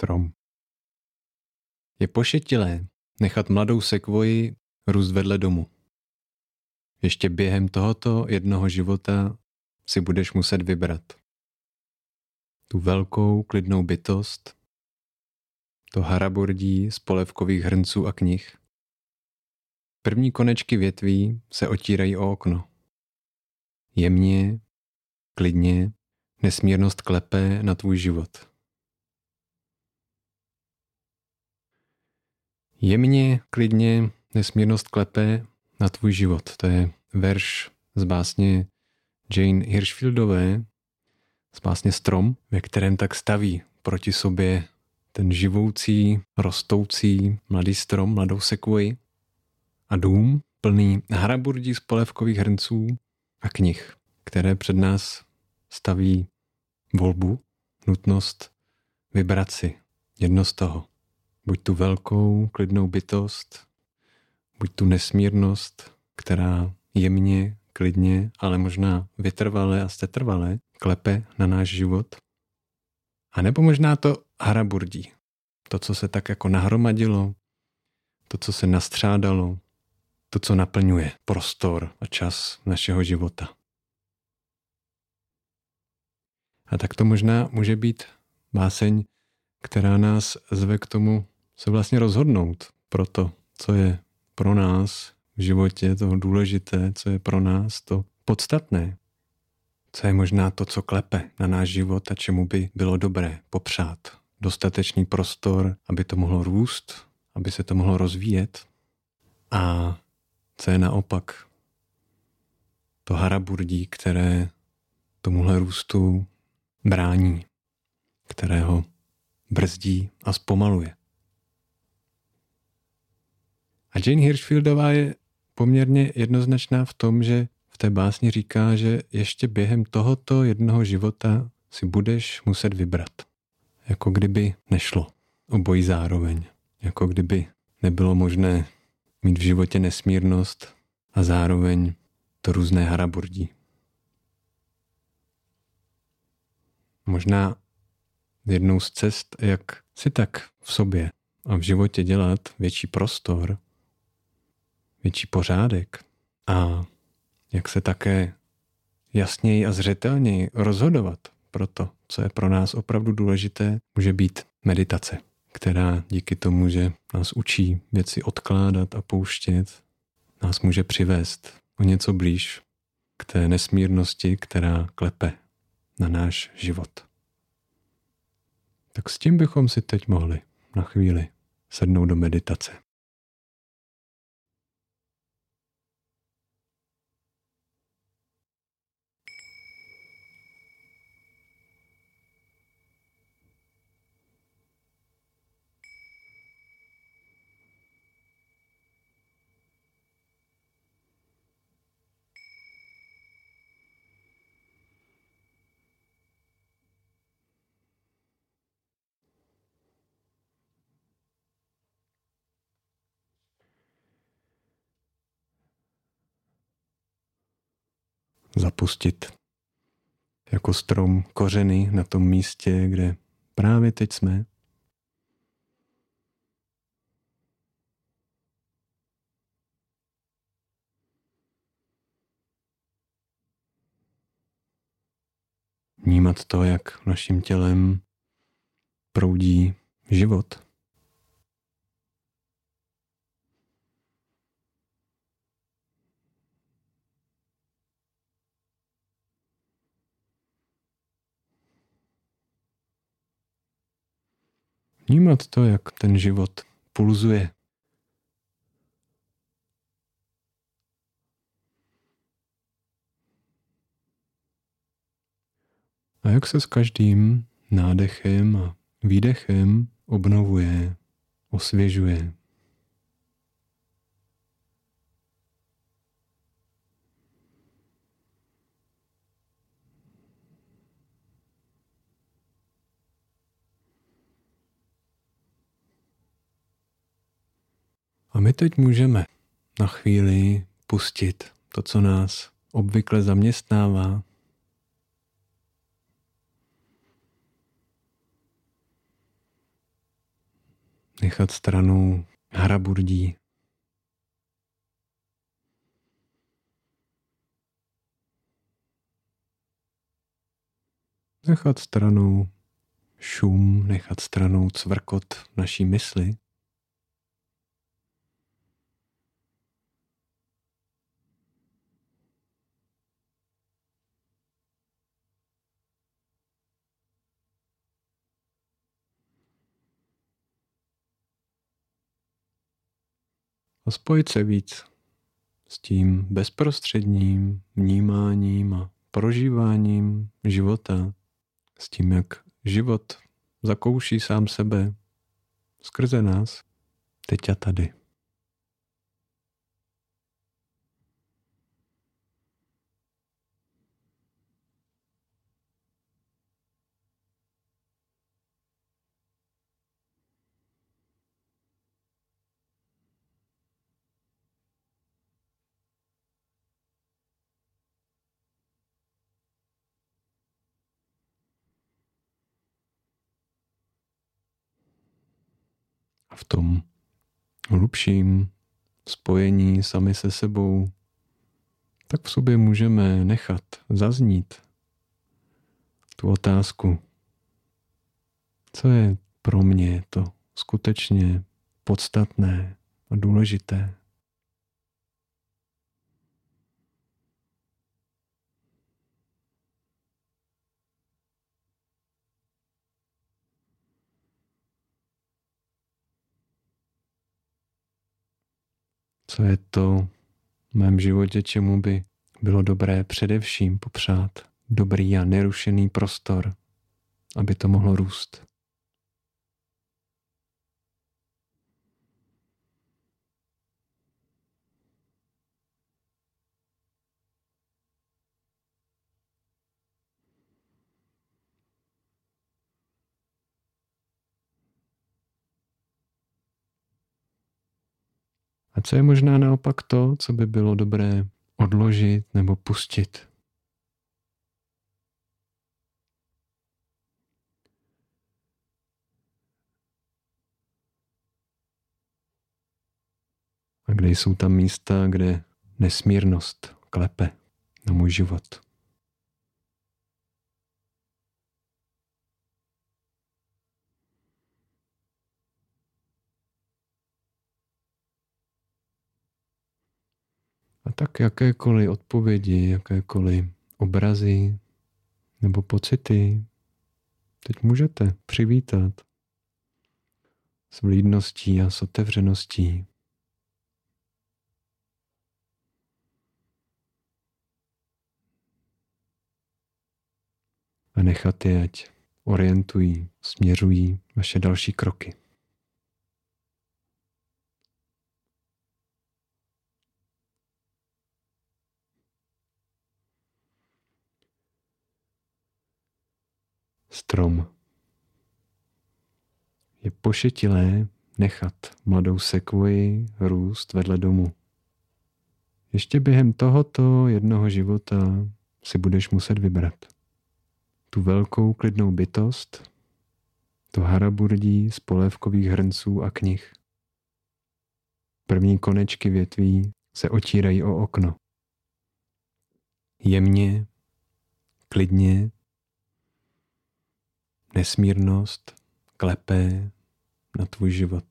strom. Je pošetilé nechat mladou sekvoji růst vedle domu. Ještě během tohoto jednoho života si budeš muset vybrat. Tu velkou klidnou bytost, to haraburdí z polevkových hrnců a knih. První konečky větví se otírají o okno. Jemně, klidně, nesmírnost klepe na tvůj život. Jemně, klidně, nesmírnost klepe na tvůj život. To je verš z básně Jane Hirschfieldové, z básně Strom, ve kterém tak staví proti sobě ten živoucí, rostoucí mladý strom, mladou sekvoji a dům plný haraburdí z polevkových hrnců a knih, které před nás staví volbu, nutnost vybrat si jedno z toho. Buď tu velkou, klidnou bytost, buď tu nesmírnost, která jemně, klidně, ale možná vytrvalé a stetrvalé klepe na náš život. A nebo možná to haraburdí, to, co se tak jako nahromadilo, to, co se nastřádalo, to, co naplňuje prostor a čas našeho života. A tak to možná může být báseň, která nás zve k tomu se vlastně rozhodnout pro to, co je pro nás v životě to důležité, co je pro nás to podstatné, co je možná to, co klepe na náš život a čemu by bylo dobré popřát. Dostatečný prostor, aby to mohlo růst, aby se to mohlo rozvíjet. A co je naopak to haraburdí, které tomuhle růstu brání, kterého brzdí a zpomaluje. A Jane Hirschfieldová je poměrně jednoznačná v tom, že v té básni říká, že ještě během tohoto jednoho života si budeš muset vybrat. Jako kdyby nešlo obojí zároveň. Jako kdyby nebylo možné mít v životě nesmírnost a zároveň to různé haraburdí. Možná jednou z cest, jak si tak v sobě a v životě dělat větší prostor, větší pořádek a jak se také jasněji a zřetelněji rozhodovat pro to, co je pro nás opravdu důležité, může být meditace, která díky tomu, že nás učí věci odkládat a pouštět, nás může přivést o něco blíž k té nesmírnosti, která klepe na náš život. Tak s tím bychom si teď mohli na chvíli sednout do meditace. Zapustit jako strom kořeny na tom místě, kde právě teď jsme. Vnímat to, jak naším tělem proudí život. Vnímat to, jak ten život pulzuje. A jak se s každým nádechem a výdechem obnovuje, osvěžuje. A my teď můžeme na chvíli pustit to, co nás obvykle zaměstnává. nechat stranou haraburdí. Nechat stranou šum, nechat stranou cvrkot naší mysli. A spojit se víc s tím bezprostředním vnímáním a prožíváním života, s tím, jak život zakouší sám sebe skrze nás, teď a tady. A v tom hlubším spojení sami se sebou, tak v sobě můžeme nechat zaznít tu otázku, co je pro mě to skutečně podstatné a důležité. Co je to v mém životě, čemu by bylo dobré především popřát dobrý a nerušený prostor, aby to mohlo růst. A co je možná naopak to, co by bylo dobré odložit nebo pustit? A kde jsou tam místa, kde nesmírnost klepe na můj život? A tak jakékoliv odpovědi, jakékoliv obrazy nebo pocity teď můžete přivítat s vlídností a s otevřeností. A nechat je, ať orientují, směřují vaše další kroky. Strom. Je pošetilé nechat mladou sekvoji růst vedle domu. Ještě během tohoto jednoho života si budeš muset vybrat. Tu velkou klidnou bytost, to haraburdí z polévkových hrnců a knih. První konečky větví se otírají o okno. Jemně, klidně nesmírnost klepe na tvůj život.